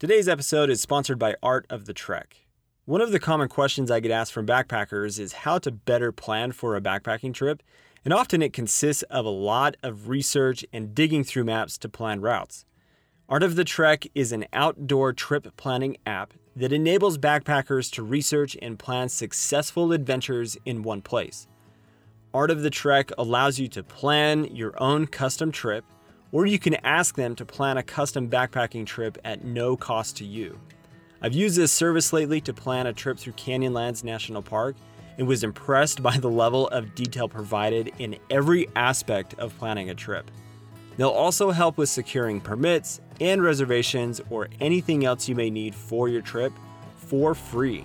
Today's episode is sponsored by Art of the Trek. One of the common questions I get asked from backpackers is how to better plan for a backpacking trip, and often it consists of a lot of research and digging through maps to plan routes. Art of the Trek is an outdoor trip planning app that enables backpackers to research and plan successful adventures in one place. Art of the Trek allows you to plan your own custom trip or you can ask them to plan a custom backpacking trip at no cost to you. I've used this service lately to plan a trip through Canyonlands National Park and was impressed by the level of detail provided in every aspect of planning a trip. They'll also help with securing permits and reservations or anything else you may need for your trip for free.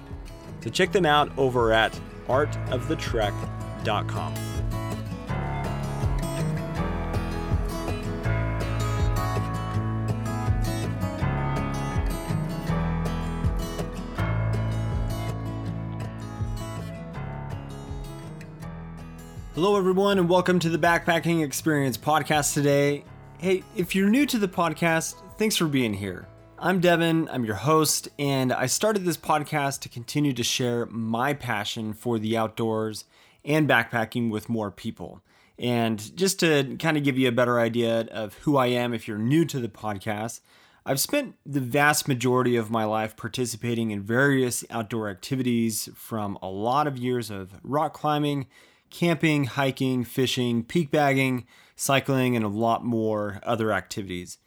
So check them out over at artofthetrek.com. Hello, everyone, and welcome to the Backpacking Experience podcast today. Hey, if you're new to the podcast, thanks for being here. I'm Devin, I'm your host, and I started this podcast to continue to share my passion for the outdoors and backpacking with more people. And just to kind of give you a better idea of who I am if you're new to the podcast, I've spent the vast majority of my life participating in various outdoor activities from a lot of years of rock climbing camping, hiking, fishing, peak bagging, cycling, and a lot more other activities.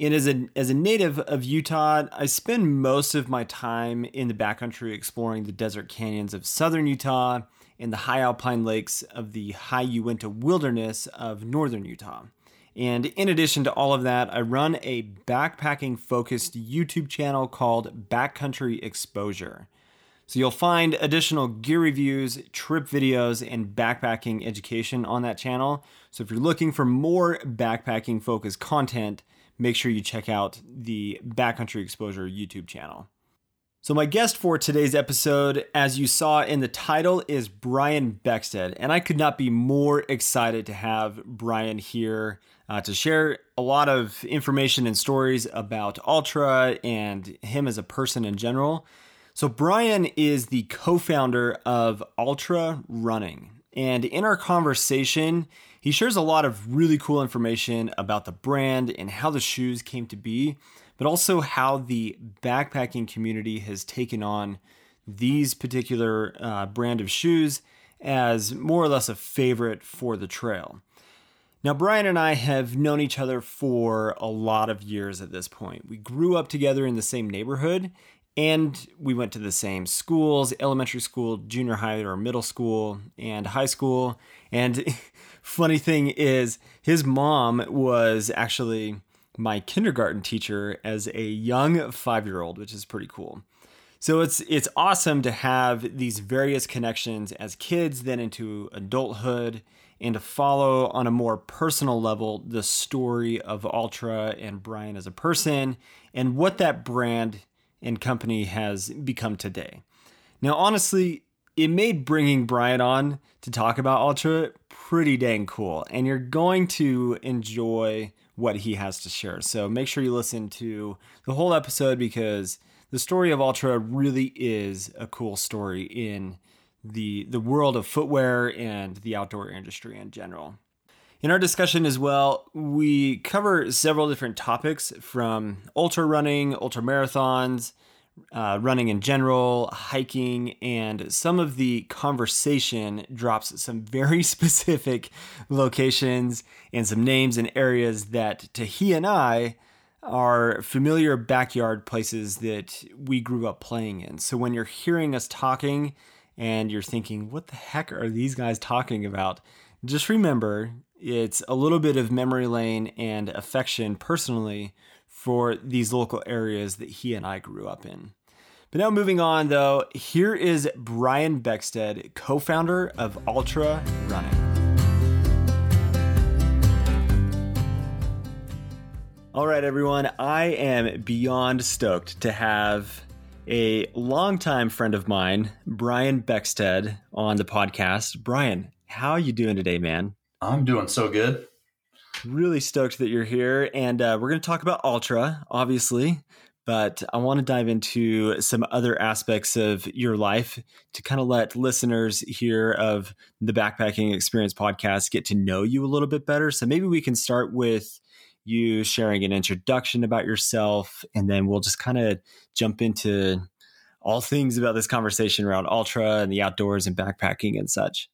And as a, as a native of Utah, I spend most of my time in the backcountry exploring the desert canyons of southern Utah and the high alpine lakes of the high Uinta wilderness of northern Utah. And in addition to all of that, I run a backpacking focused YouTube channel called Backcountry Exposure. So you'll find additional gear reviews, trip videos, and backpacking education on that channel. So if you're looking for more backpacking focused content, make sure you check out the Backcountry Exposure YouTube channel. So, my guest for today's episode, as you saw in the title, is Brian Beckstead. And I could not be more excited to have Brian here uh, to share a lot of information and stories about Altra and him as a person in general. So, Brian is the co founder of Altra Running. And in our conversation, he shares a lot of really cool information about the brand and how the shoes came to be, but also how the backpacking community has taken on these particular uh, brand of shoes as more or less a favorite for the trail. Now, Brian and I have known each other for a lot of years at this point. We grew up together in the same neighborhood, and we went to the same schools elementary school junior high or middle school and high school. And funny thing is his mom was actually my kindergarten teacher as a young five-year-old which is pretty cool. So it's it's awesome to have these various connections as kids then into adulthood and to follow on a more personal level the story of Altra and Brian as a person and what that brand and company has become today. Now, honestly, it made bringing Brian on to talk about Altra pretty dang cool, and you're going to enjoy what he has to share. So make sure you listen to the whole episode because the story of Altra really is a cool story in the the world of footwear and the outdoor industry in general. In our discussion as well, we cover several different topics from ultra running, ultra marathons, uh, running in general, hiking, and some of the conversation drops some very specific locations and some names and areas that to he and I are familiar backyard places that we grew up playing in. So when you're hearing us talking and you're thinking, what the heck are these guys talking about? Just remember it's a little bit of memory lane and affection personally for these local areas that he and I grew up in. But now moving on though, here is Brian Beckstead, co-founder of Altra Running. All right, everyone, I am beyond stoked to have a longtime friend of mine, Brian Beckstead, on the podcast. Brian, how are you doing today, man? I'm doing so good. Really stoked that you're here. And uh, we're going to talk about Altra, obviously. but I want to dive into some other aspects of your life to kind of let listeners here of the Backpacking Experience podcast get to know you a little bit better. So maybe we can start with you sharing an introduction about yourself, and then we'll just kind of jump into all things about this conversation around ultra and the outdoors and backpacking and such.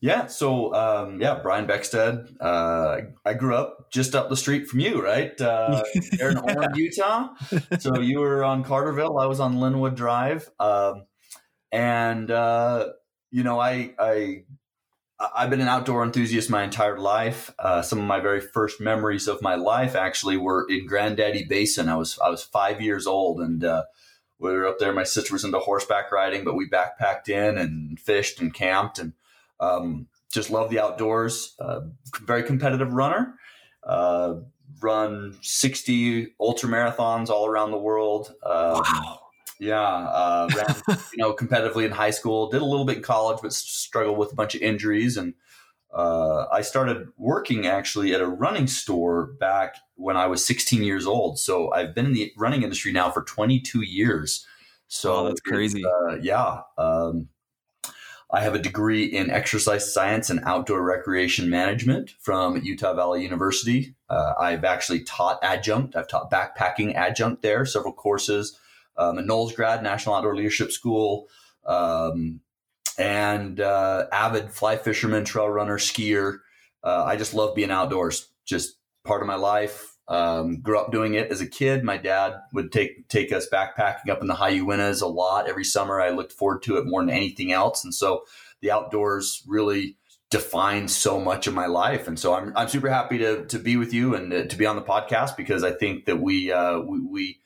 Yeah. So, um, yeah, Brian Beckstead. Uh, I grew up just up the street from you, right? Uh, there in Utah. So you were on Carterville. I was on Linwood Drive. Um, and, uh, you know, I, I, I've been an outdoor enthusiast my entire life. Uh, some of my very first memories of my life actually were in Granddaddy Basin. I was, I was five years old and, uh, we were up there. My sister was into horseback riding, but we backpacked in and fished and camped and, um, just love the outdoors. Uh, very competitive runner. Uh, run 60 ultra marathons all around the world. Um, wow. Yeah, uh, ran you know competitively in high school. Did a little bit in college, but struggled with a bunch of injuries. And uh, I started working actually at a running store back when I was 16 years old. So I've been in the running industry now for 22 years. So oh, that's crazy. Uh, yeah. Um, I have a degree in exercise science and outdoor recreation management from Utah Valley University. Uh, I've actually taught adjunct. I've taught backpacking adjunct there, several courses. Um, a NOLS grad, National Outdoor Leadership School, um, and uh, avid fly fisherman, trail runner, skier. Uh, I just love being outdoors. Just part of my life. Um, grew up doing it as a kid. My dad would take take us backpacking up in the High Uintas a lot every summer. I looked forward to it more than anything else, and so the outdoors really defined so much of my life. And so I'm I'm super happy to to be with you and uh, to be on the podcast because I think that we uh, we, we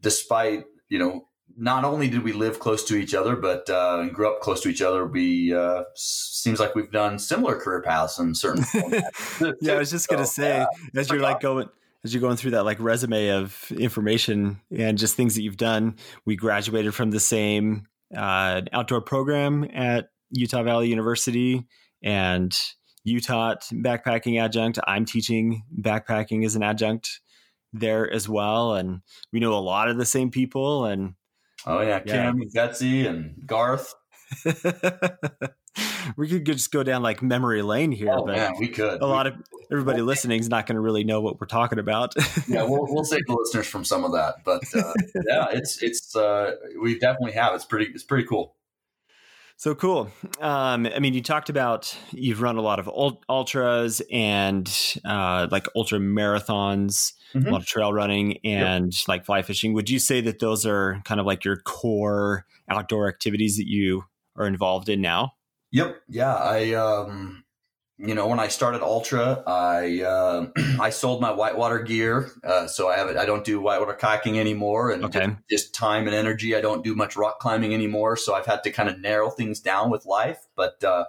despite you know not only did we live close to each other, but uh, and grew up close to each other, we uh, seems like we've done similar career paths in certain. yeah, I was just gonna say yeah. as you're like going as you're going through that like resume of information and just things that you've done. We graduated from the same uh, outdoor program at Utah Valley University, and you taught backpacking adjunct. I'm teaching backpacking as an adjunct there as well, and we know a lot of the same people. And oh yeah, Kim, yeah. Betsy, and Garth. we could just go down like memory lane here. Oh, but man, we could. A lot of everybody listening is not going to really know what we're talking about. yeah, we'll, we'll save the listeners from some of that, but uh, yeah, it's it's uh, we definitely have. It's pretty it's pretty cool. So cool. Um, I mean, you talked about you've run a lot of ultras and uh, like ultra marathons, mm-hmm. a lot of trail running and yep. like fly fishing. Would you say that those are kind of like your core outdoor activities that you are involved in now? Yep. Yeah. I, um, you know, when I started Altra, I uh, I sold my whitewater gear, uh, so I have it. I don't do whitewater kayaking anymore, and okay. just, just, time and energy. I don't do much rock climbing anymore, so I've had to kind of narrow things down with life. But uh,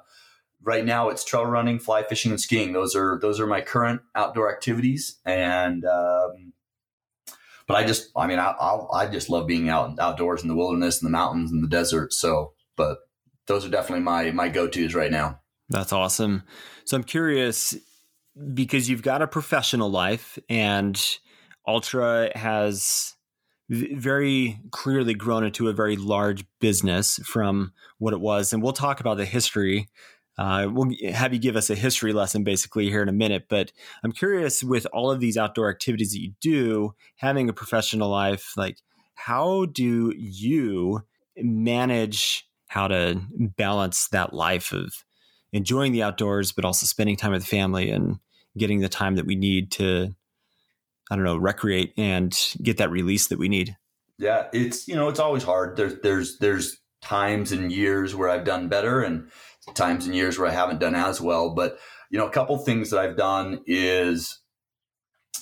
right now, it's trail running, fly fishing, and skiing. Those are those are my current outdoor activities, and um, but I just, I mean, I, I'll, I just love being out outdoors in the wilderness and the mountains and the desert. So, but those are definitely my my go tos right now. That's awesome. So I'm curious because you've got a professional life and Altra has very clearly grown into a very large business from what it was. And we'll talk about the history. Uh, we'll have you give us a history lesson basically here in a minute. But I'm curious with all of these outdoor activities that you do, having a professional life, like how do you manage how to balance that life of enjoying the outdoors, but also spending time with the family and getting the time that we need to, I don't know, recreate and get that release that we need. Yeah, it's you know it's always hard. There's there's there's times and years where I've done better, and times and years where I haven't done as well. But you know, a couple things that I've done is,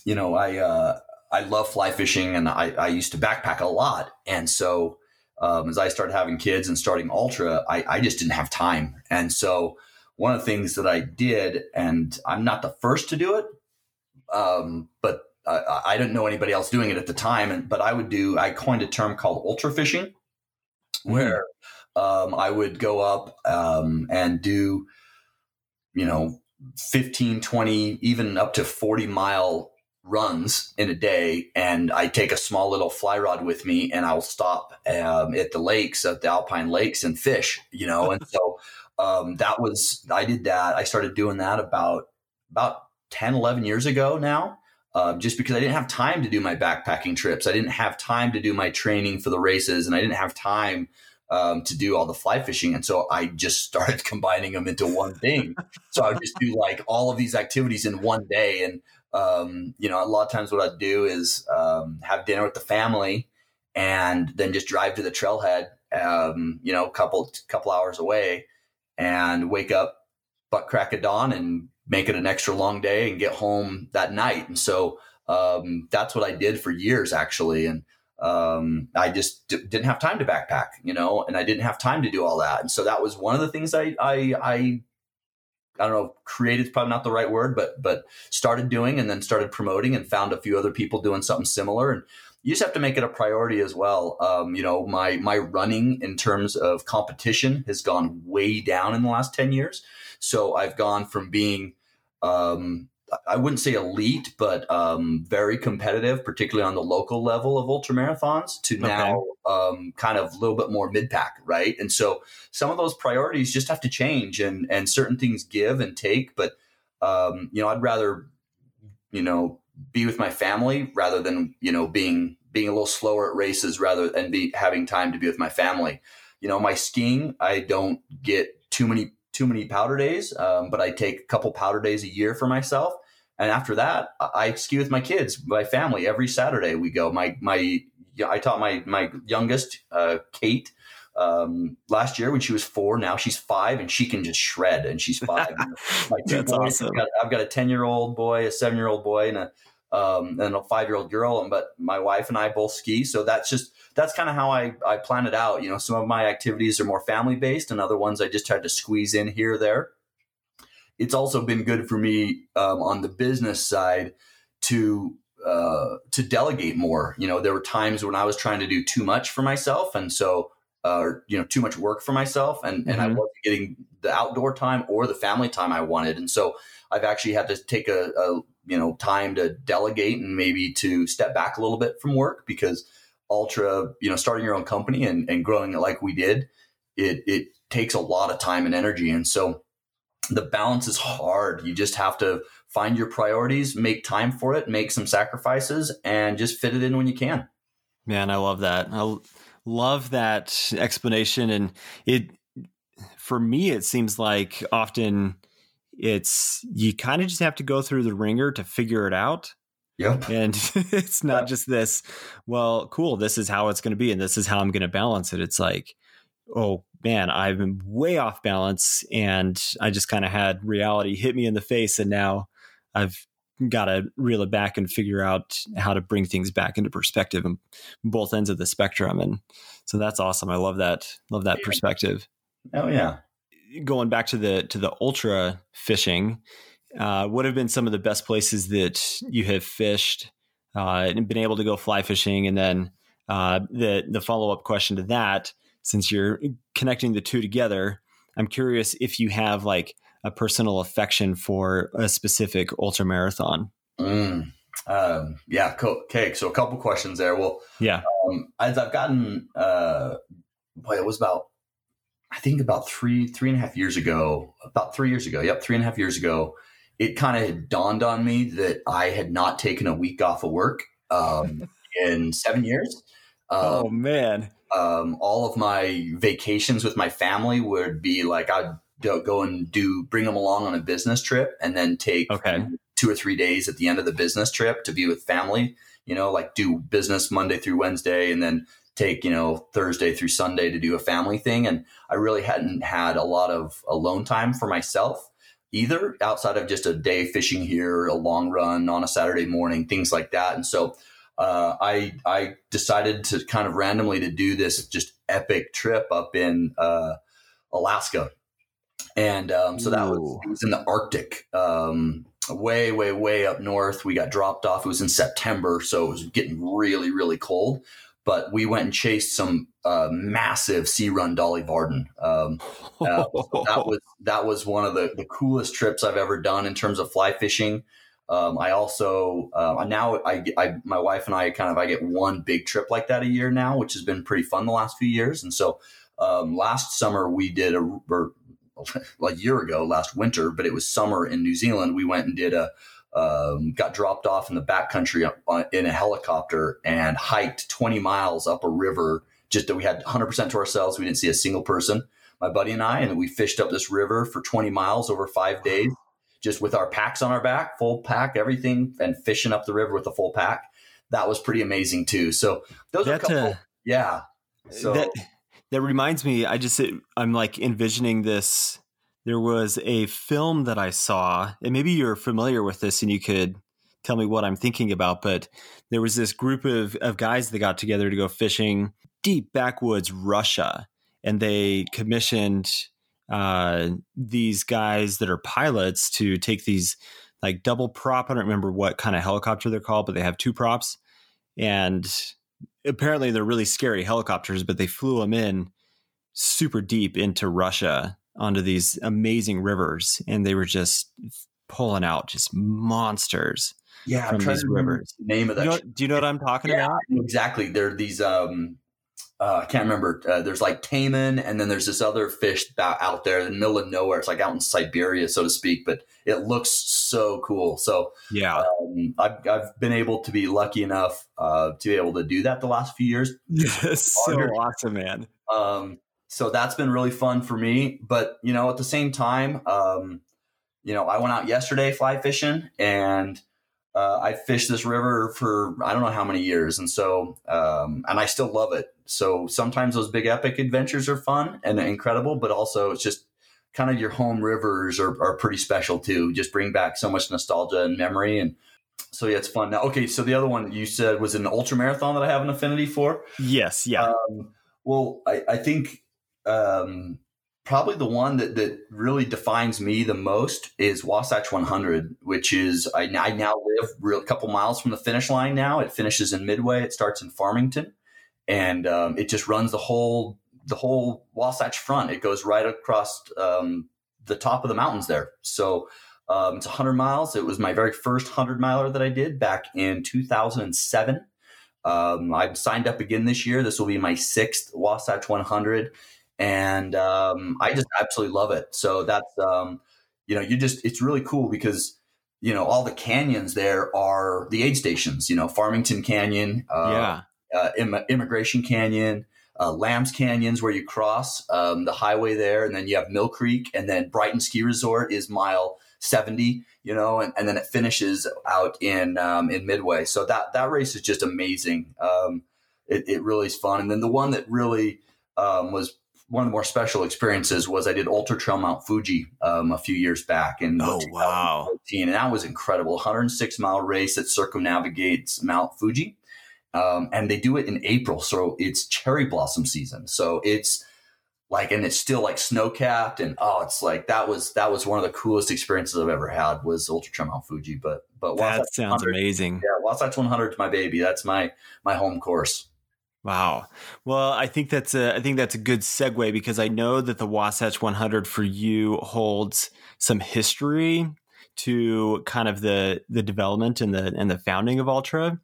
you know, I uh, I love fly fishing, and I I used to backpack a lot, and so um, as I started having kids and starting Altra, I, I just didn't have time, and so one of the things that I did, and I'm not the first to do it, um, but I, I, didn't know anybody else doing it at the time. And but I would do. I coined a term called ultra fishing, mm-hmm. where um, I would go up um, and do, you know, 15, 20, even up to 40 mile runs in a day and I take a small little fly rod with me and I'll stop um, at the lakes, at the Alpine lakes and fish, you know? And so um, that was, I did that. I started doing that about, about 10, 11 years ago now. Uh, just because I didn't have time to do my backpacking trips. I didn't have time to do my training for the races and I didn't have time um, to do all the fly fishing. And so I just started combining them into one thing. so I would just do like all of these activities in one day. And, um, you know, a lot of times what I'd do is um, have dinner with the family and then just drive to the trailhead, um, you know, a couple, couple hours away and wake up butt crack of dawn and make it an extra long day and get home that night. And so um, that's what I did for years actually. And, um, I just d- didn't have time to backpack, you know, and I didn't have time to do all that. And so that was one of the things I, I, I, I don't know, created is probably not the right word, but, but started doing and then started promoting and found a few other people doing something similar. And you just have to make it a priority as well. Um, you know, my, my running in terms of competition has gone way down in the last 10 years. So I've gone from being, um, I wouldn't say elite, but um, very competitive, particularly on the local level of ultra marathons, to okay. now um, kind of a little bit more mid pack, right? And so some of those priorities just have to change, and and certain things give and take. But um, you know, I'd rather you know be with my family rather than you know being being a little slower at races rather than be having time to be with my family. You know, my skiing, I don't get too many too many powder days, um, but I take a couple powder days a year for myself. And after that, I ski with my kids, my family. Every Saturday we go. My my I taught my my youngest, uh, Kate, um, last year when she was four. Now she's five, and she can just shred. And she's five. my two That's boys, awesome. I've got, I've got a ten year old boy, a seven year old boy, and a um, and a five year old girl. And but my wife and I both ski, so that's just that's kind of how I, I plan it out. You know, some of my activities are more family based, and other ones I just tried to squeeze in here or there. It's also been good for me um, on the business side to uh, to delegate more. You know, there were times when I was trying to do too much for myself, and so uh, you know, too much work for myself, and mm-hmm. and I mm-hmm. wasn't getting the outdoor time or the family time I wanted, and so I've actually had to take a, a you know time to delegate and maybe to step back a little bit from work because Altra, you know, starting your own company and, and growing it like we did, it it takes a lot of time and energy. And so the balance is hard. You just have to find your priorities, make time for it, make some sacrifices, and just fit it in when you can. Man, I love that. I love that explanation. And it, for me, it seems like often it's you kind of just have to go through the ringer to figure it out. Yep. And it's not yep. just this, well, cool, this is how it's going to be and this is how I'm going to balance it. It's like, oh man, I've been way off balance and I just kind of had reality hit me in the face and now I've got to reel it back and figure out how to bring things back into perspective on both ends of the spectrum and so that's awesome. I love that. Love that perspective. Oh yeah. Going back to the to the ultra fishing, uh, what have been some of the best places that you have fished uh, and been able to go fly fishing? And then uh, the the follow up question to that, since you're connecting the two together, I'm curious if you have like a personal affection for a specific ultra marathon. Mm, um, yeah, cool. Okay, so a couple questions there. Well, yeah, um, as I've gotten, uh, boy, it was about I think about three three and a half years ago. About three years ago. Yep, three and a half years ago it kind of dawned on me that I had not taken a week off of work um, in seven years. Um, oh man! Um, all of my vacations with my family would be like I'd go and do bring them along on a business trip, and then take okay. two or three days at the end of the business trip to be with family. You know, like do business Monday through Wednesday, and then take you know Thursday through Sunday to do a family thing. And I really hadn't had a lot of alone time for myself either outside of just a day fishing here, a long run on a Saturday morning, things like that. And so uh, I I decided to kind of randomly to do this just epic trip up in uh, Alaska, and um, so that was, was in the Arctic, um, way way way up north. We got dropped off. It was in September, so it was getting really really cold but we went and chased some uh, massive sea run Dolly Varden. Um, uh, so that was that was one of the, the coolest trips I've ever done in terms of fly fishing. Um, I also uh, now I, I my wife and I kind of I get one big trip like that a year now, which has been pretty fun the last few years. And so um, last summer we did a or a year ago last winter, but it was summer in New Zealand. We went and did a um, got dropped off in the backcountry in a helicopter and hiked 20 miles up a river. Just that we had 100% to ourselves. We didn't see a single person. My buddy and I, and we fished up this river for 20 miles over five days just with our packs on our back, full pack, everything, and fishing up the river with a full pack. That was pretty amazing too. So those That's are a couple, a, yeah. So that, that reminds me, I just I'm like envisioning this. There was a film that I saw, and maybe you're familiar with this, and you could tell me what I'm thinking about. But there was this group of of guys that got together to go fishing deep backwoods Russia, and they commissioned uh, these guys that are pilots to take these like double prop. I don't remember what kind of helicopter they're called, but they have two props. And apparently they're really scary helicopters, but they flew them in super deep into Russia onto these amazing rivers. And they were just pulling out just monsters. Yeah, from these rivers. The name of that. You know, do you know what I'm talking yeah, about? Exactly. They're these um uh, I can't remember. Uh, there's like taimen, and then there's this other fish out there in the middle of nowhere. It's like out in Siberia, so to speak, but it looks so cool. So yeah, um, I've, I've been able to be lucky enough uh, to be able to do that the last few years. Yes, so awesome, man. Um, so that's been really fun for me. But you know, at the same time, um, you know, I went out yesterday fly fishing and uh, I fished this river for I don't know how many years, and so um, and I still love it. So sometimes those big epic adventures are fun and incredible, but also it's just kind of your home rivers are, are pretty special too. Just bring back so much nostalgia and memory, and so yeah, it's fun. Now, okay, so the other one you said was an ultra marathon that I have an affinity for. Yes, yeah. Um, well, I, I think um, probably the one that, that really defines me the most is Wasatch 100, which is I, I now live real, a couple miles from the finish line now. It finishes in Midway. It starts in Farmington, and um, it just runs the whole the whole Wasatch Front. It goes right across um, the top of the mountains there. So um, it's 100 miles. It was my very first 100 miler that I did back in 2007. Um, I've signed up again this year. This will be my sixth Wasatch 100 and um, I just absolutely love it. So that's um, you know, you just it's really cool because you know all the canyons there are the aid stations. You know, Farmington Canyon, uh, yeah, uh, Im- Immigration Canyon. Uh, Lambs Canyons, where you cross um, the highway there, and then you have Mill Creek, and then Brighton Ski Resort is mile 70, you know, and, and then it finishes out in um, in Midway. So that that race is just amazing. Um, it, it really is fun. And then the one that really um, was one of the more special experiences was I did Ultra Trail Mount Fuji um, a few years back in oh wow, and that was incredible. 106 mile race that circumnavigates Mount Fuji, um, and they do it in April, so it's cherry blossom season. So it's like, and it's still like snow capped, and oh, it's like that was that was one of the coolest experiences I've ever had was Ultra Trail Mount Fuji. But but that sounds amazing. Yeah, Wasatch 100 is my baby. That's my my home course. Wow. Well, I think that's a I think that's a good segue because I know that the Wasatch 100 for you holds some history to kind of the the development and the and the founding of Altra.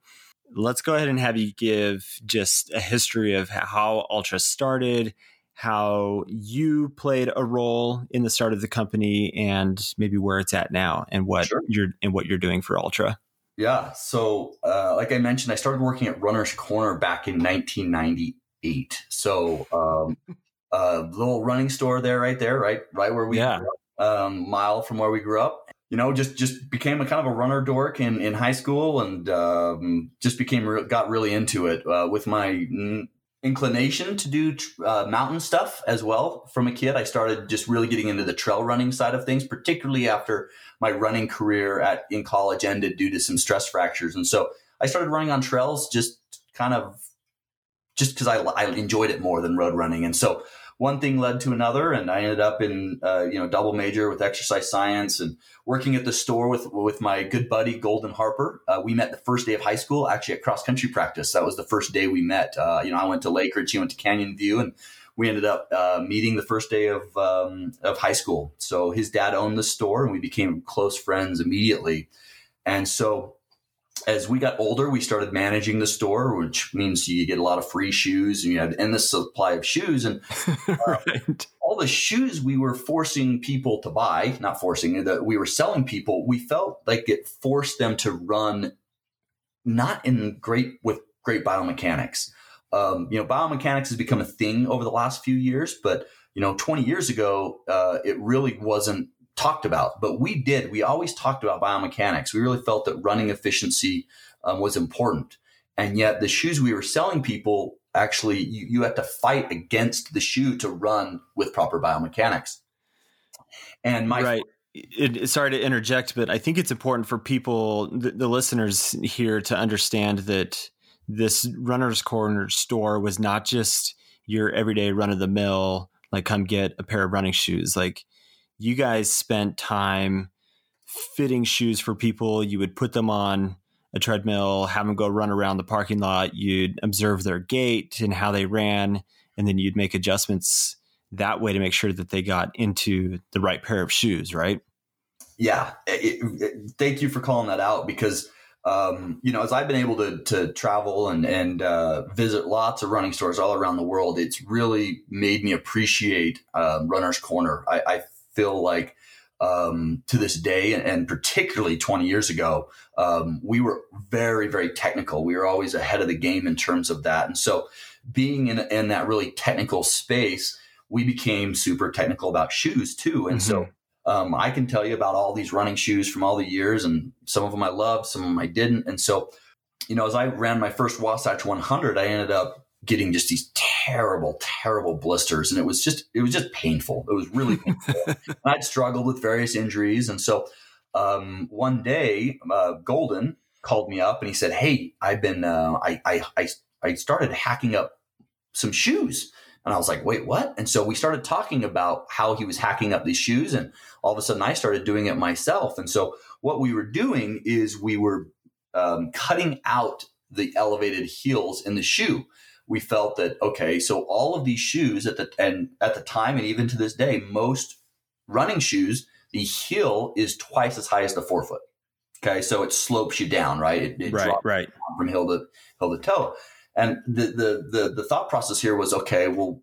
Let's go ahead and have you give just a history of how Altra started, how you played a role in the start of the company, and maybe where it's at now, and what sure. you're and what you're doing for Altra. Yeah. So, uh, like I mentioned, I started working at Runner's Corner back in 1998. So, um, a little running store there, right there, right, right where we, yeah, um, mile from where we grew up. You know, just just became a kind of a runner dork in in high school, and um, just became re- got really into it uh, with my inclination to do uh, mountain stuff as well from a kid. I started just really getting into the trail running side of things, particularly after my running career at in college ended due to some stress fractures. And so I started running on trails just kind of just because I, I enjoyed it more than road running. And so one thing led to another, and I ended up in uh, you know double major with exercise science and working at the store with with my good buddy Golden Harper. Uh, we met the first day of high school, actually at cross country practice. That was the first day we met. Uh, you know, I went to Lake Ridge, he went to Canyon View, and we ended up uh, meeting the first day of um, of high school. So his dad owned the store, and we became close friends immediately. And so as we got older, we started managing the store, which means you get a lot of free shoes and you had endless supply of shoes. And uh, right. all the shoes we were forcing people to buy, not forcing, that we were selling people, we felt like it forced them to run not in great with great biomechanics. Um, you know, biomechanics has become a thing over the last few years, but you know, 20 years ago, uh, it really wasn't talked about, but we did. We always talked about biomechanics. We really felt that running efficiency um, was important. And yet, the shoes we were selling people actually, you, you had to fight against the shoe to run with proper biomechanics. And my. Right. It, sorry to interject, but I think it's important for people, the, the listeners here, to understand that this runner's corner store was not just your everyday run of the mill, like come get a pair of running shoes. Like you guys spent time fitting shoes for people. You would put them on a treadmill, have them go run around the parking lot. You'd observe their gait and how they ran, and then you'd make adjustments that way to make sure that they got into the right pair of shoes, right? Yeah. It, it, thank you for calling that out because um, you know, as I've been able to to travel and and uh, visit lots of running stores all around the world, it's really made me appreciate um, Runner's Corner. I, I feel like um, to this day, and particularly 20 years ago, um, we were very, very technical. We were always ahead of the game in terms of that. And so, being in, in that really technical space, we became super technical about shoes too. And mm-hmm. so, um, I can tell you about all these running shoes from all the years, and some of them I loved, some of them I didn't. And so, you know, as I ran my first Wasatch 100, I ended up getting just these terrible, terrible blisters, and it was just it was just painful. It was really painful. I'd struggled with various injuries, and so um, one day uh, Golden called me up and he said, "Hey, I've been uh, I, I I I started hacking up some shoes." And I was like, wait, what? And so we started talking about how he was hacking up these shoes. And all of a sudden I started doing it myself. And so what we were doing is we were um, cutting out the elevated heels in the shoe we felt that okay, so all of these shoes at the and at the time and even to this day, most running shoes, the heel is twice as high as the forefoot. Okay, so it slopes you down, right? It, it right, right. from heel to heel to toe. And the, the the the thought process here was okay. Well,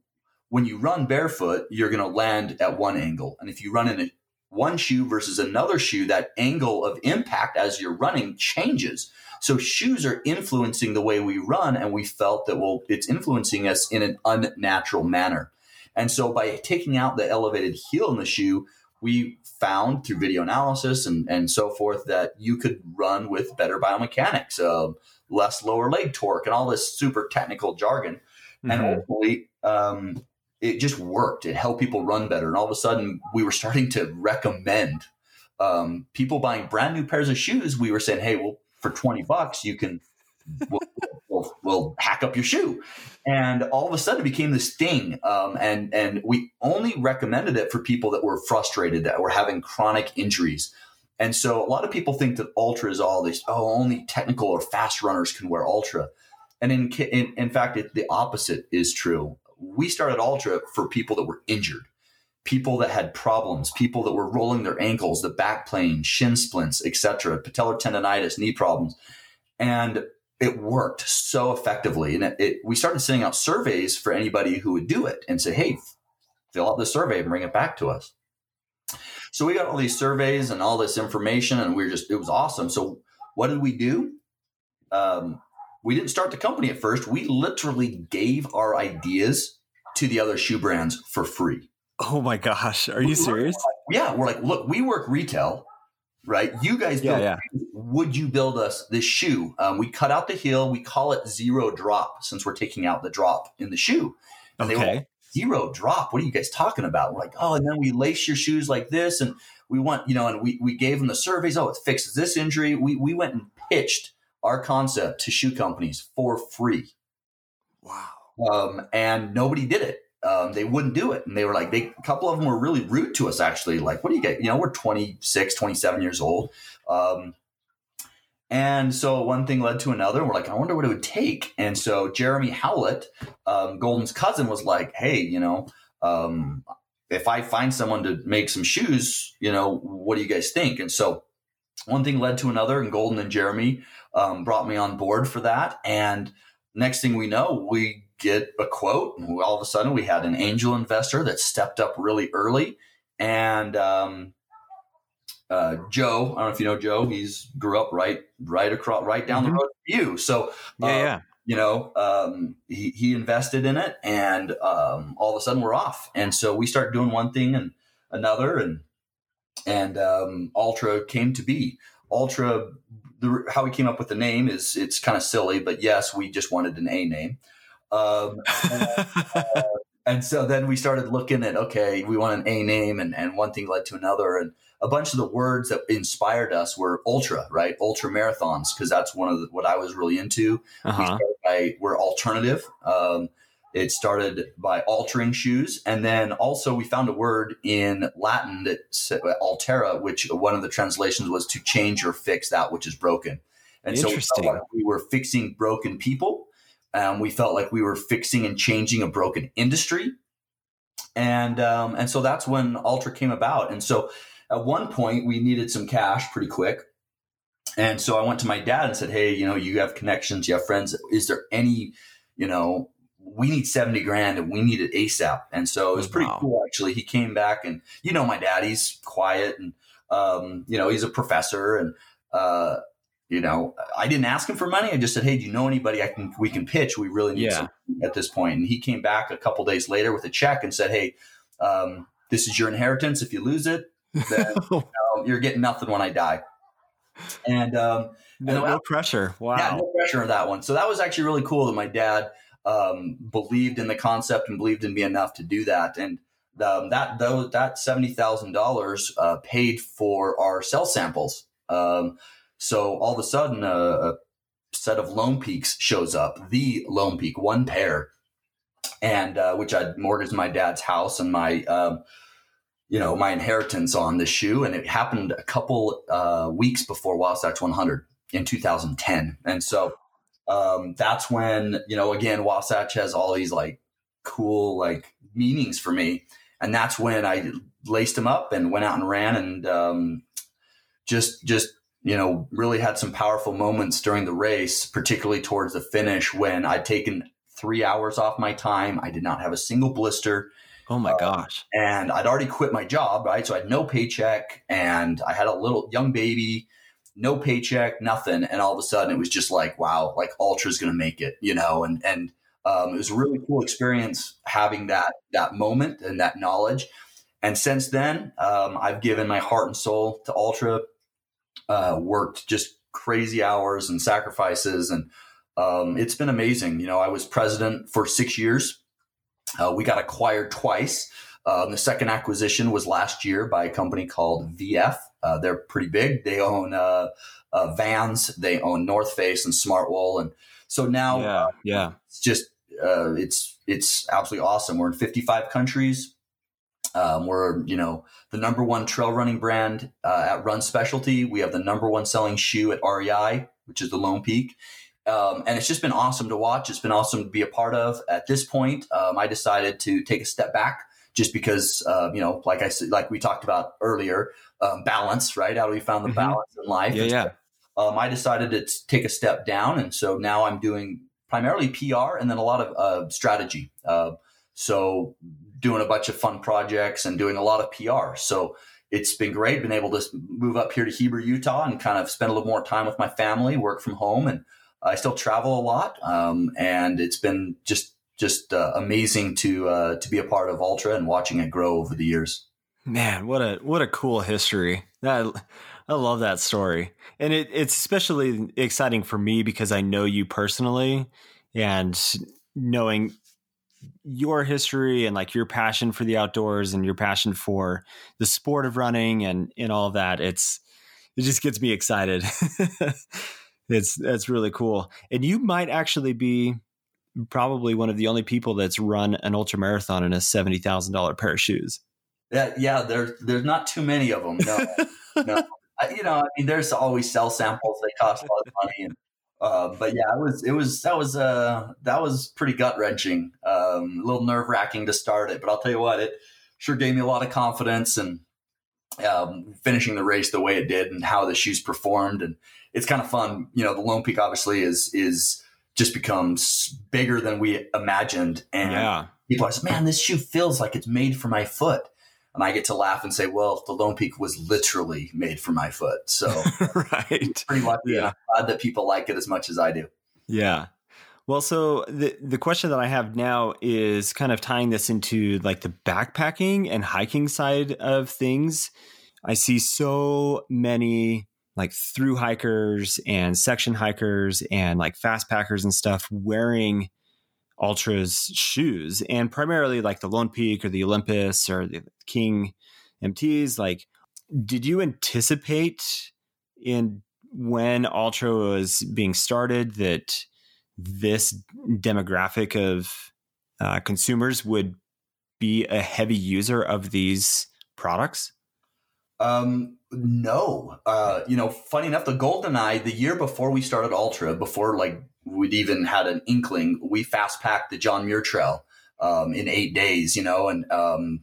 when you run barefoot, you're going to land at one angle, and if you run in a, one shoe versus another shoe, that angle of impact as you're running changes. So shoes are influencing the way we run, and we felt that well, it's influencing us in an unnatural manner. And so by taking out the elevated heel in the shoe, we found through video analysis and, and so forth that you could run with better biomechanics, uh, less lower leg torque, and all this super technical jargon. Mm-hmm. And ultimately, um, it just worked. It helped people run better. And all of a sudden, we were starting to recommend um, people buying brand new pairs of shoes. We were saying, hey, well, for 20 bucks, you can, we'll, we'll, we'll, hack up your shoe. And all of a sudden it became this thing. Um, and, and we only recommended it for people that were frustrated, that were having chronic injuries. And so a lot of people think that Altra is all this, oh, only technical or fast runners can wear Altra. And in, in, in fact, it, the opposite is true. We started Altra for people that were injured people that had problems, people that were rolling their ankles, the back plane, shin splints, etc., patellar tendonitis, knee problems. And it worked so effectively. And it, it, we started sending out surveys for anybody who would do it and say, hey, fill out this survey and bring it back to us. So we got all these surveys and all this information, and we are just, it was awesome. So what did we do? Um, we didn't start the company at first. We literally gave our ideas to the other shoe brands for free. Oh my gosh. Are you serious? Yeah. We're like, look, we work retail, right? You guys yeah, yeah. Would you build us this shoe? Um, we cut out the heel. We call it zero drop since we're taking out the drop in the shoe. And okay. they were like, zero drop. What are you guys talking about? We're like, oh, and then we lace your shoes like this. And we want, you know, and we, we gave them the surveys. Oh, it fixes this injury. We, we went and pitched our concept to shoe companies for free. Wow. Um, and nobody did it um, they wouldn't do it. And they were like, they, a couple of them were really rude to us, actually. Like, what do you get? You know, we're 26, 27 years old. Um, and so one thing led to another. And we're like, I wonder what it would take. And so Jeremy Howlett, um, Golden's cousin, was like, hey, you know, um, if I find someone to make some shoes, you know, what do you guys think? And so one thing led to another, and Golden and Jeremy um, brought me on board for that. And next thing we know, we get a quote, and all of a sudden we had an angel investor that stepped up really early. And um, uh, Joe, I don't know if you know Joe. He's grew up right, right across, right down mm-hmm. the road from you. So yeah, uh, yeah. You know, um, he, he invested in it, and um, all of a sudden we're off. And so we start doing one thing and another, and and um, Altra came to be. Altra, the, how we came up with the name is it's kind of silly, but yes, we just wanted an A name. Um, and, uh, and, so then we started looking at okay, we want an A name, and, and one thing led to another, and a bunch of the words that inspired us were ultra, right? Ultra marathons, because that's one of the, what I was really into. Uh-huh. We by, we're alternative. Um, it started by altering shoes. And then also we found a word in Latin that said altera, which one of the translations was to change or fix that which is broken. And so we, like we were fixing broken people. Um, we felt like we were fixing and changing a broken industry. And um, and so that's when Ultra came about. And so at one point we needed some cash pretty quick. And so I went to my dad and said, Hey, you know, you have connections, you have friends. Is there any, you know, we need 70 grand and we need it ASAP. And so it was pretty wow. cool, actually. He came back and, you know, my dad, he's quiet and, um, you know, he's a professor and, uh, you know, I didn't ask him for money. I just said, "Hey, do you know anybody I can we can pitch? We really need yeah. at this point." And he came back a couple days later with a check and said, "Hey, um, this is your inheritance. If you lose it, then you know, you're getting nothing when I die." And um, no, and no pressure. Wow, yeah, no pressure on that one. So that was actually really cool that my dad um, believed in the concept and believed in me enough to do that. And um, that though that seventy thousand uh, dollars paid for our cell samples. Um, so all of a sudden, a, a, set of Lone Peaks shows up, the Lone Peak, one pair, and uh, which I mortgaged my dad's house and my. Um, you know my inheritance on this shoe, and it happened a couple uh, weeks before Wasatch 100 in 2010, and so um, that's when you know again Wasatch has all these like cool like meanings for me, and that's when I laced them up and went out and ran and um, just just you know really had some powerful moments during the race, particularly towards the finish when I'd taken three hours off my time. I did not have a single blister. Oh my um, gosh. and I'd already quit my job, right? So I had no paycheck and I had a little young baby no paycheck, nothing. And all of a sudden it was just like, wow, like Altra's going to make it, you know, and, and, um, it was a really cool experience having that, that moment and that knowledge. And since then, um, I've given my heart and soul to Altra, uh, worked just crazy hours and sacrifices. And, um, it's been amazing. You know, I was president for six years. Uh, we got acquired twice. Um, the second acquisition was last year by a company called VF. Uh, they're pretty big. They own uh, uh, Vans, they own North Face and Smartwool, and so now, yeah, uh, yeah, it's just uh, it's it's absolutely awesome. We're in 55 countries. Um, we're you know the number one trail running brand uh, at Run Specialty. We have the number one selling shoe at REI, which is the Lone Peak. Um, and it's just been awesome to watch. It's been awesome to be a part of. At this point, um, I decided to take a step back just because uh, you know, like I said, like we talked about earlier, um, balance, right? How do we find the mm-hmm. balance in life? Yeah, yeah. Um, I decided to take a step down, and so now I'm doing primarily PR and then a lot of uh, strategy. Uh, so doing a bunch of fun projects and doing a lot of PR. So it's been great. Been able to move up here to Heber, Utah, and kind of spend a little more time with my family, work from home, and I still travel a lot. Um, and it's been just just uh, amazing to uh, to be a part of Altra and watching it grow over the years. Man, what a what a cool history! That I love that story, and it, it's especially exciting for me because I know you personally, and knowing your history and like your passion for the outdoors and your passion for the sport of running and and all of that. It's it just gets me excited. it's that's really cool, and you might actually be probably one of the only people that's run an ultra marathon in a seventy thousand dollar pair of shoes. Yeah, yeah. There's there's not too many of them. No, no. I, you know, I mean, there's always cell samples. They cost a lot of money, and uh, but yeah, it was it was that was uh that was pretty gut wrenching. Um, a little nerve wracking to start it, but I'll tell you what, it sure gave me a lot of confidence and um, finishing the race the way it did and how the shoes performed. And it's kind of fun. You know, the Lone Peak obviously is is just becomes bigger than we imagined. And Yeah. people are saying, man, this shoe feels like it's made for my foot. And I get to laugh and say, well, the Lone Peak was literally made for my foot. So right. pretty lucky. Yeah. I'm glad that people like it as much as I do. Yeah. Well, so the the question that I have now is kind of tying this into like the backpacking and hiking side of things. I see so many like through hikers and section hikers and like fast packers and stuff wearing Altras shoes and primarily like the Lone Peak or the Olympus or the King MTs like did you anticipate in when Altra was being started that this demographic of uh, consumers would be a heavy user of these products? Um, no, uh, you know, funny enough, the GoldenEye, the year before we started Altra, before like we'd even had an inkling, we fast packed the John Muir Trail um, in eight days, you know, and um,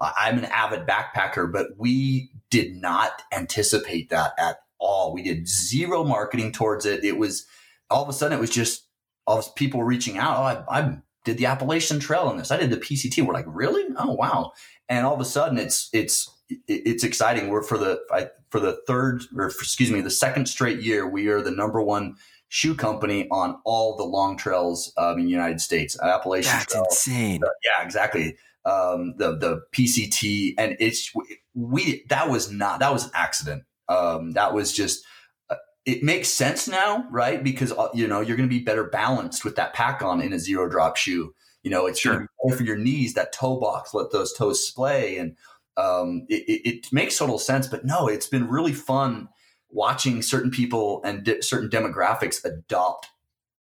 I'm an avid backpacker, but we did not anticipate that at all. We did zero marketing towards it. It was all of a sudden, it was just all of people reaching out. Oh, I, I did the Appalachian Trail on this. I did the PCT. We're like, really? Oh, wow. And all of a sudden, it's it's it's exciting. We're for the I, for the third or excuse me, the second straight year, we are the number one shoe company on all the long trails um, in the United States. Appalachian that's Trail, insane the- yeah, exactly. Um, the the PCT and it's we that was not that was an accident. Um, that was just uh, it makes sense now, right? Because uh, you know you're going to be better balanced with that pack on in a zero drop shoe. You know, it's Sure. better for your knees. That toe box, let those toes splay, and um, it, it, it makes total sense. But no, it's been really fun watching certain people and di- certain demographics adopt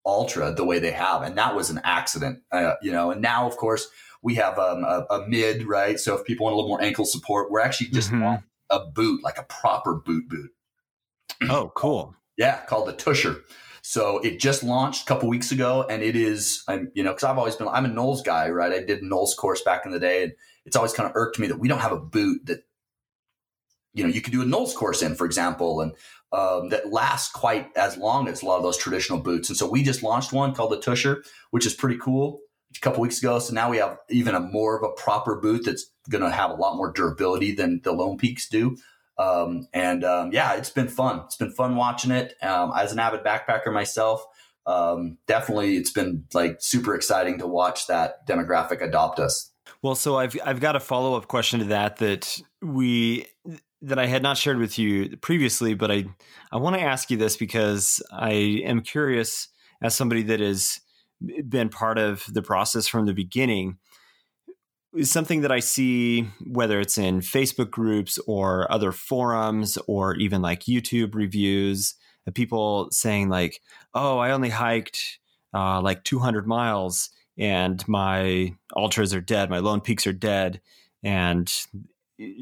Altra the way they have and that was an accident uh, you know and now of course we have um, a, a mid right? So if people want a little more ankle support we're actually just Mhm. a boot like a proper boot boot. Oh cool. Yeah called the Tushar. So it just launched a couple weeks ago and it is i'm you know because i've always been i'm a NOLS guy right? I did NOLS course back in the day and it's always kind of irked me that we don't have a boot that you know you could do a NOLS course in for example and um, that lasts quite as long as a lot of those traditional boots and so we just launched one called the Tushar which is pretty cool a couple weeks ago so now we have even a more of a proper boot that's going to have a lot more durability than the lone peaks do um, and um, yeah, it's been fun. It's been fun watching it. Um, as an avid backpacker myself, um, definitely it's been like super exciting to watch that demographic adopt us. Well, so I've I've got a follow up question to that that we that I had not shared with you previously, but I I want to ask you this because I am curious as somebody that has been part of the process from the beginning. Is something that I see whether it's in Facebook groups or other forums or even like YouTube reviews people saying like, "Oh, I only hiked uh, like 200 miles." and my Altras are dead, my lone peaks are dead, and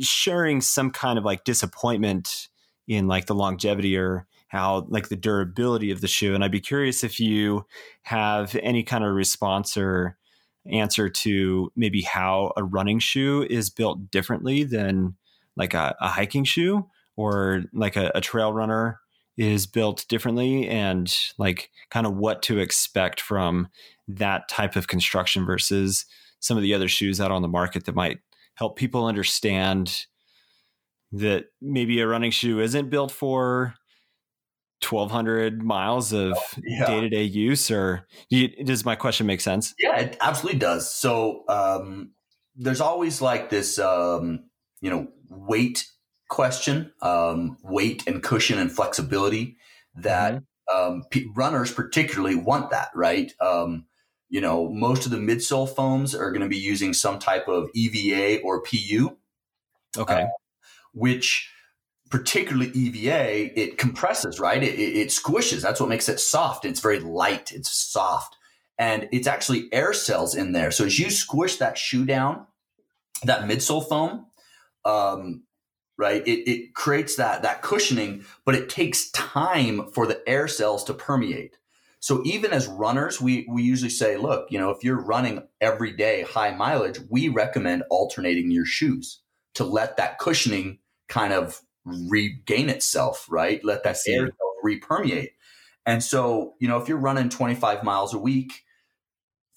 sharing some kind of like disappointment in like the longevity or how like the durability of the shoe. And I'd be curious if you have any kind of response or answer to maybe how a running shoe is built differently than like a, a hiking shoe or like a, a trail runner is built differently and like kind of what to expect from that type of construction versus some of the other shoes out on the market that might help people understand that maybe a running shoe isn't built for 1200 miles of Yeah. day-to-day use or do you- does my question make sense Yeah, it absolutely does. So um, there's always like this, um, you know, weight question, um, weight and cushion and flexibility that um, p- runners particularly want that, right? You know, most of the midsole foams are going to be using some type of EVA or PU, okay Uh, which particularly EVA, it compresses, right? It, it, it squishes. That's what makes it soft. It's very light. It's soft. And it's actually air cells in there. So as you squish that shoe down, that midsole foam, um, right, it, it creates that, that cushioning, but it takes time for the air cells to permeate. So even as runners, we, we usually say, look, you know, if you're running every day high mileage, we recommend alternating your shoes to let that cushioning kind of regain itself, right? Let that air repermeate. And so, you know, if you're running 25 miles a week,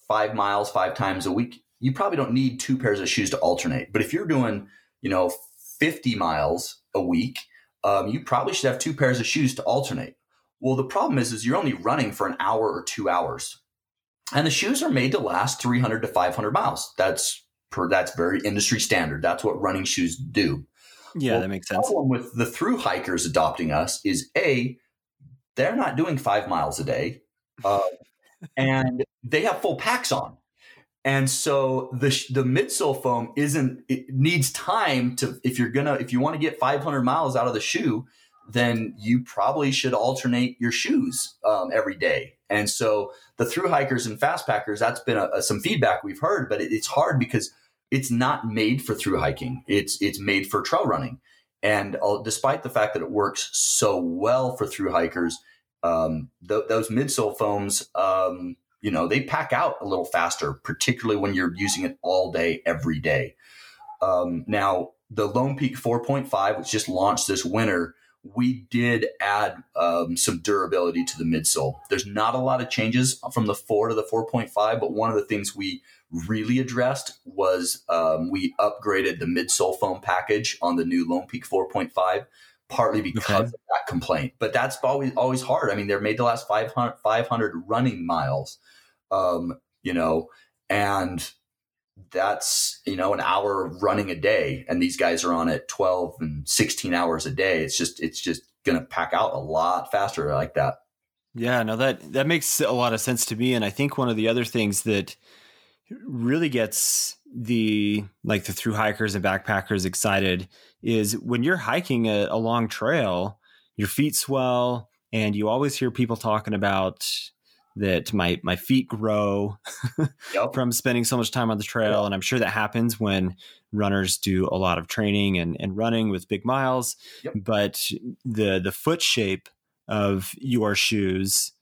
five miles, five times a week, you probably don't need two pairs of shoes to alternate. But if you're doing, you know, 50 miles a week, um, you probably should have two pairs of shoes to alternate. Well, the problem is, is you're only running for an hour or two hours, and the shoes are made to last 300 to 500 miles. That's per, that's very industry standard. That's what running shoes do. Yeah, well, that makes sense. The problem with the through hikers adopting us is a they're not doing five miles a day, uh, and they have full packs on. And so the the midsole foam isn't it needs time to if you're gonna if you want to get 500 miles out of the shoe, then you probably should alternate your shoes um, every day. And so the through hikers and fast packers, that's been a, a, some feedback we've heard, but it, it's hard because it's not made for through hiking. It's it's made for trail running. And uh, despite the fact that it works so well for through hikers, um, th- those midsole foams, um, you know, they pack out a little faster, particularly when you're using it all day, every day. Um, now, the Lone Peak 4.5, which just launched this winter, we did add um, some durability to the midsole. There's not a lot of changes from the 4 to the 4.5, but one of the things we really addressed was um, we upgraded the midsole foam package on the new Lone Peak 4.5, partly because okay. of that complaint. But that's always always hard. I mean, they're made to last 500, 500 running miles, um, you know, and that's you know an hour of running a day and these guys are on it 12 and 16 hours a day. It's just it's just gonna pack out a lot faster like that. Yeah no that that makes a lot of sense to me and i think one of the other things that really gets the like the through hikers and backpackers excited is when you're hiking a, a long trail your feet swell and you always hear people talking about that my my feet grow yep. from spending so much time on the trail yep. and i'm sure that happens when runners do a lot of training and, and running with big miles yep. but the the foot shape of your shoes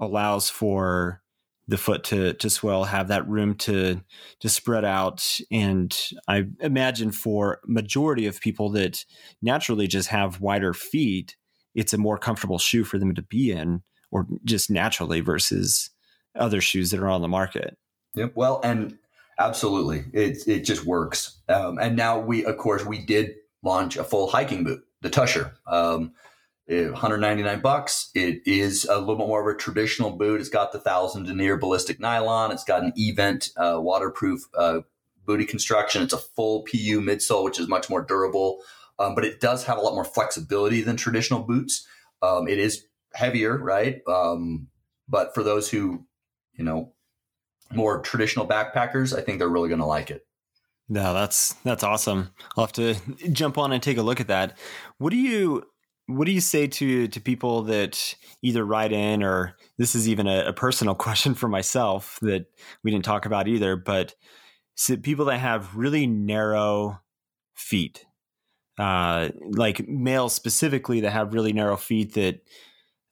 allows for the foot to to swell have that room to to spread out and i imagine for majority of people that naturally just have wider feet it's a more comfortable shoe for them to be in or just naturally versus other shoes that are on the market. Yep. Well, and absolutely, it it just works. Um, and now we, of course, we did launch a full hiking boot, the Tushar. Um, 199 bucks. It is a little bit more of a traditional boot. It's got the thousand denier ballistic nylon. It's got an eVent uh, waterproof uh, booty construction. It's a full PU midsole, which is much more durable. Um, but it does have a lot more flexibility than traditional boots. Um, it is heavier, right? Um, but for those who, you know, more traditional backpackers, I think they're really going to like it. No, that's that's awesome. I'll have to jump on and take a look at that. What do you what do you say to to people that either write in or this is even a, a personal question for myself that we didn't talk about either, but so people that have really narrow feet, uh, like males specifically that have really narrow feet that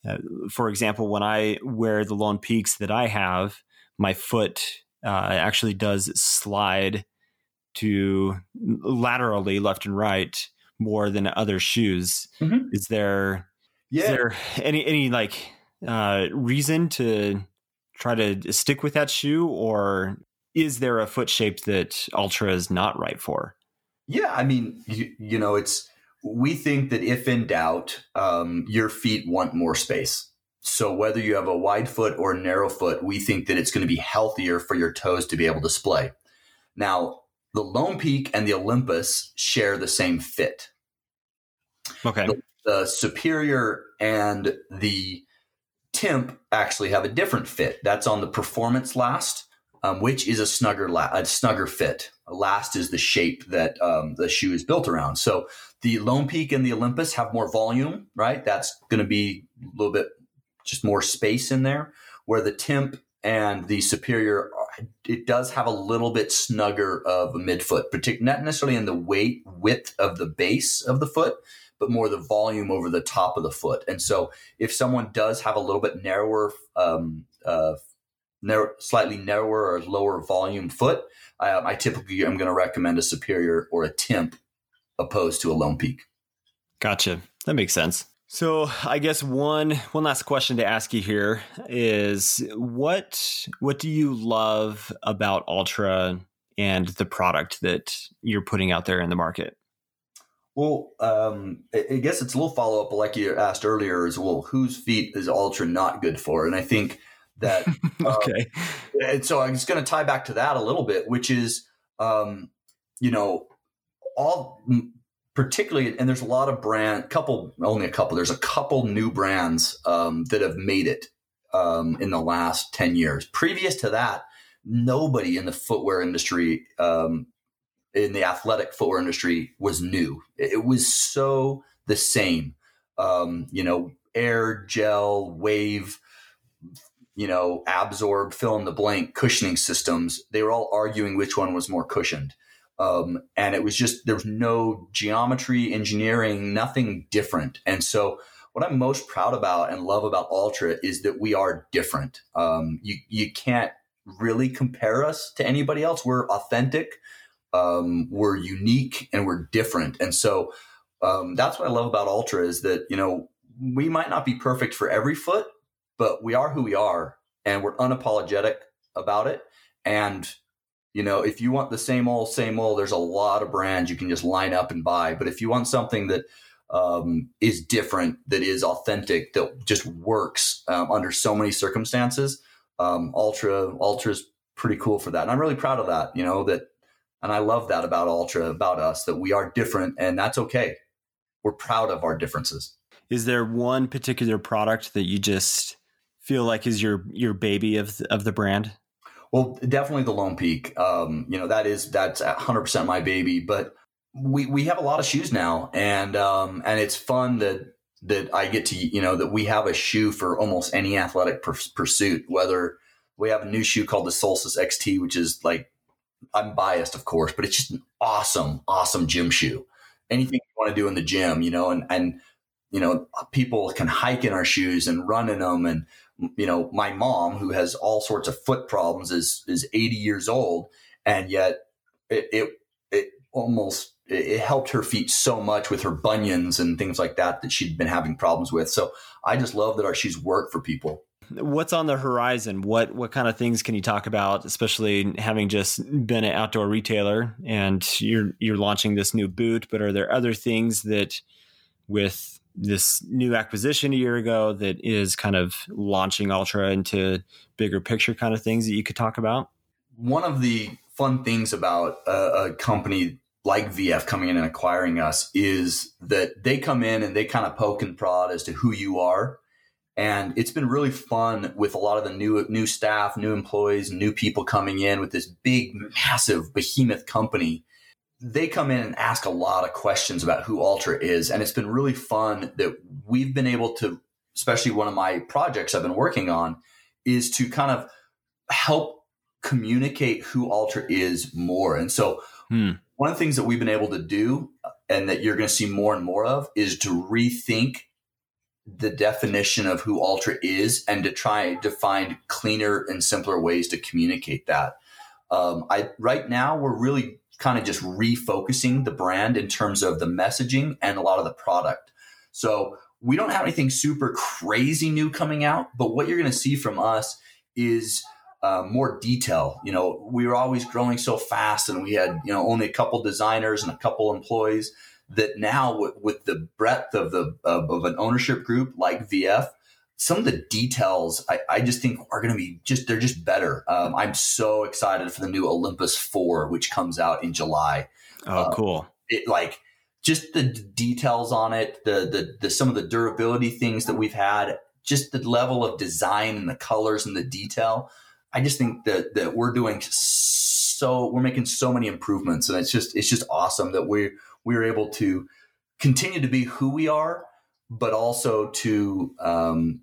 uh, for example, when I wear the Lone Peaks that I have, my foot uh, actually does slide to laterally left and right more than other shoes. Mm-hmm. Is there yeah. is there any any like uh, reason to try to stick with that shoe, or is there a foot shape that Altra is not right for? Yeah, I mean, you, you know, it's we think that if in doubt, um, your feet want more space. So whether you have a wide foot or narrow foot, we think that it's going to be healthier for your toes to be able to splay. Now, the Lone Peak and the Olympus share the same fit. Okay. The, the Superior and the Timp actually have a different fit. That's on the Performance Last, um, which is a snugger la- a snugger fit. Last is the shape that um, the shoe is built around. So the Lone Peak and the Olympus have more volume, right? That's going to be a little bit just more space in there. Where the Timp and the Superior, it does have a little bit snugger of a midfoot, particularly not necessarily in the weight width of the base of the foot, but more the volume over the top of the foot. And so, if someone does have a little bit narrower, um, uh, narrow, slightly narrower or lower volume foot, I, I typically am going to recommend a Superior or a Timp opposed to a lone peak. Gotcha. That makes sense. So I guess one one last question to ask you here is what what do you love about Altra and the product that you're putting out there in the market? Well, um, I guess it's a little follow up, like you asked earlier, as well. Whose feet is Altra not good for? And I think that okay. Um, and so I'm just going to tie back to that a little bit, which is, um, you know, all particularly, and there's a lot of brand, couple, only a couple. There's a couple new brands um, that have made it um, in the last ten years. Previous to that, nobody in the footwear industry, um, in the athletic footwear industry, was new. It was so the same. Um, you know, air, gel, wave, you know, absorb, fill in the blank cushioning systems. They were all arguing which one was more cushioned. Um, and it was just there was no geometry, engineering, nothing different. And so, what I'm most proud about and love about Altra is that we are different. Um, you you can't really compare us to anybody else. We're authentic, um, we're unique, and we're different. And so, um, that's what I love about Altra is that you know we might not be perfect for every foot, but we are who we are, and we're unapologetic about it. And you know, if you want the same old, same old, there's a lot of brands you can just line up and buy. But if you want something that um, is different, that is authentic, that just works um, under so many circumstances, um, Altra Altra is pretty cool for that, and I'm really proud of that. You know that, and I love that about Altra, about us, that we are different, and that's okay. We're proud of our differences. Is there one particular product that you just feel like is your your baby of of the brand? Well, definitely the Lone Peak. Um, you know, that is that's 100% my baby. But we we have a lot of shoes now, and um, and it's fun that that I get to you know that we have a shoe for almost any athletic pursuit. Whether we have a new shoe called the Solstice XT, which is like I'm biased, of course, but it's just an awesome, awesome gym shoe. Anything you want to do in the gym, you know, and and you know, people can hike in our shoes and run in them and you know, my mom, who has all sorts of foot problems, is is 80 years old, and yet it it, it almost it helped her feet so much with her bunions and things like that that she'd been having problems with. So I just love that our shoes work for people. What's on the horizon? What what kind of things can you talk about? Especially having just been an outdoor retailer and you're you're launching this new boot, but are there other things that with this new acquisition a year ago that is kind of launching Altra into bigger picture kind of things that you could talk about? One of the fun things about a, a company like VF coming in and acquiring us is that they come in and they kind of poke and prod as to who you are. And it's been really fun with a lot of the new new staff, new employees, new people coming in with this big, massive behemoth company they come in and ask a lot of questions about who Altra is. And it's been really fun that we've been able to, especially one of my projects I've been working on, is to kind of help communicate who Altra is more. And so, hmm. one of the things that we've been able to do and that you're going to see more and more of is to rethink the definition of who Altra is and to try to find cleaner and simpler ways to communicate that. Um, I right now we're really kind of just refocusing the brand in terms of the messaging and a lot of the product. So we don't have anything super crazy new coming out, but what you're going to see from us is uh, more detail. You know, we were always growing so fast, and we had you know only a couple designers and a couple employees. That now, with, with the breadth of the of, of an ownership group like VF, some of the details I, I just think are going to be just they're just better. Um, I'm so excited for the new Olympus Four, which comes out in July. Oh, uh, cool! It like just the details on it, the, the the some of the durability things that we've had, just the level of design and the colors and the detail. I just think that that we're doing so we're making so many improvements, and it's just it's just awesome that we we're able to continue to be who we are, but also to um,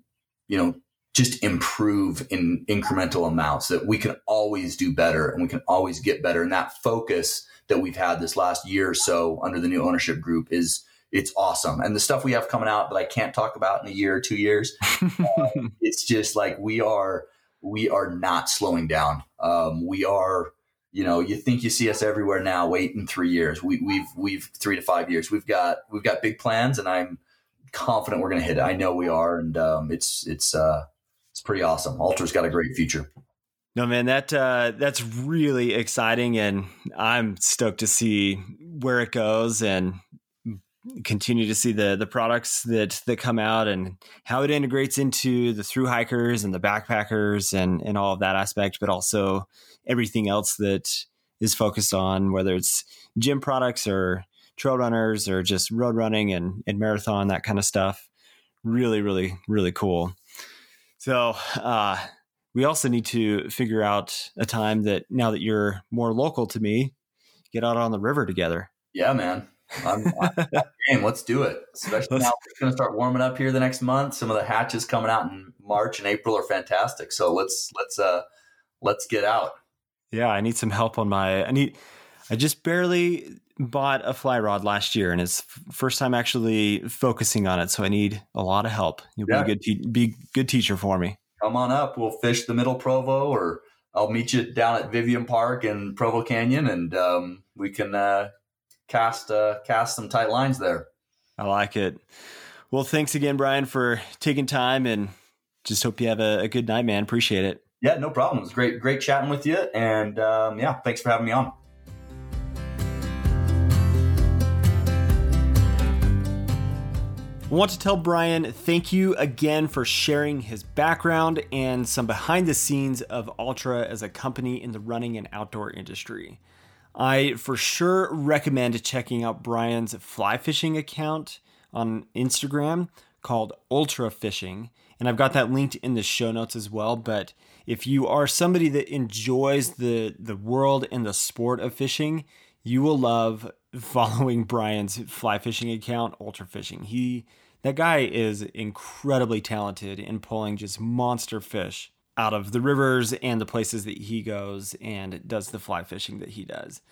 you know, just improve in incremental amounts that we can always do better and we can always get better. And that focus that we've had this last year or so under the new ownership group is it's awesome. And the stuff we have coming out that I can't talk about in a year or two years, uh, it's just like we are we are not slowing down. Um, we are you know, you think you see us everywhere now. Wait in three years. We, we've we've three to five years. We've got we've got big plans, and I'm confident we're going to hit it. I know we are, and um, it's it's uh, it's pretty awesome. Altra's got a great future. No man, that uh, that's really exciting, and I'm stoked to see where it goes and continue to see the the products that that come out and how it integrates into the through hikers and the backpackers and and all of that aspect, but also everything else that is focused on whether it's gym products or trail runners or just road running and, and marathon that kind of stuff. Really, really, really cool. So uh, we also need to figure out a time that now that you're more local to me, get out on the river together. Yeah, man. I'm, I'm game. Let's do it. Especially now it's going to start warming up here the next month. Some of the hatches coming out in March and April are fantastic. So let's let's uh let's get out. Yeah, I need some help on my. I need. I just barely bought a fly rod last year, and it's first time actually focusing on it. So I need a lot of help. You'll yeah. be a good te- be good teacher for me. Come on up. We'll fish the Middle Provo, or I'll meet you down at Vivian Park in Provo Canyon, and um, we can uh, cast uh, cast some tight lines there. I like it. Well, thanks again, Brian, for taking time, and just hope you have a, a good night, man. Appreciate it. Yeah, no problem. It was great, great chatting with you, and um, yeah, thanks for having me on. Want to tell Brian thank you again for sharing his background and some behind the scenes of Altra as a company in the running and outdoor industry. I for sure recommend checking out Brian's fly fishing account on Instagram called Ultra Fishing. And I've got that linked in the show notes as well. But if you are somebody that enjoys the, the world and the sport of fishing, you will love following Brian's fly fishing account, Ultra Fishing. He that guy is incredibly talented in pulling just monster fish out of the rivers and the places that he goes and does the fly fishing that he does.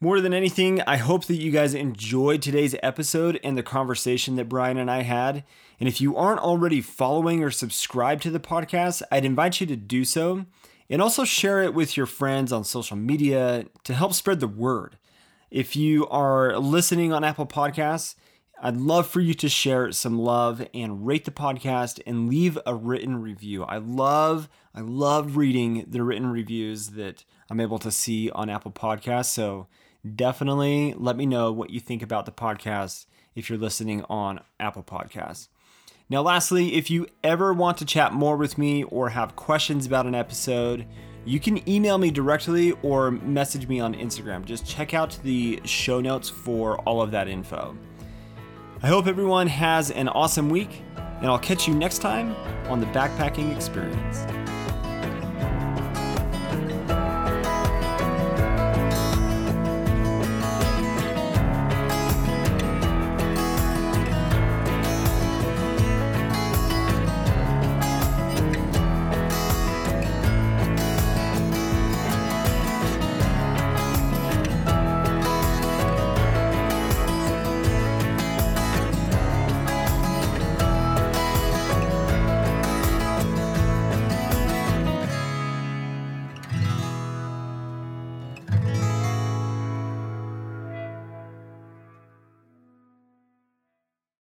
More than anything, I hope that you guys enjoyed today's episode and the conversation that Brian and I had. And if you aren't already following or subscribed to the podcast, I'd invite you to do so and also share it with your friends on social media to help spread the word. If you are listening on Apple Podcasts, I'd love for you to share some love and rate the podcast and leave a written review. I love I love reading the written reviews that I'm able to see on Apple Podcasts. So definitely let me know what you think about the podcast if you're listening on Apple Podcasts. Now, lastly, if you ever want to chat more with me or have questions about an episode, you can email me directly or message me on Instagram. Just check out the show notes for all of that info. I hope everyone has an awesome week, and I'll catch you next time on the Backpacking Experience.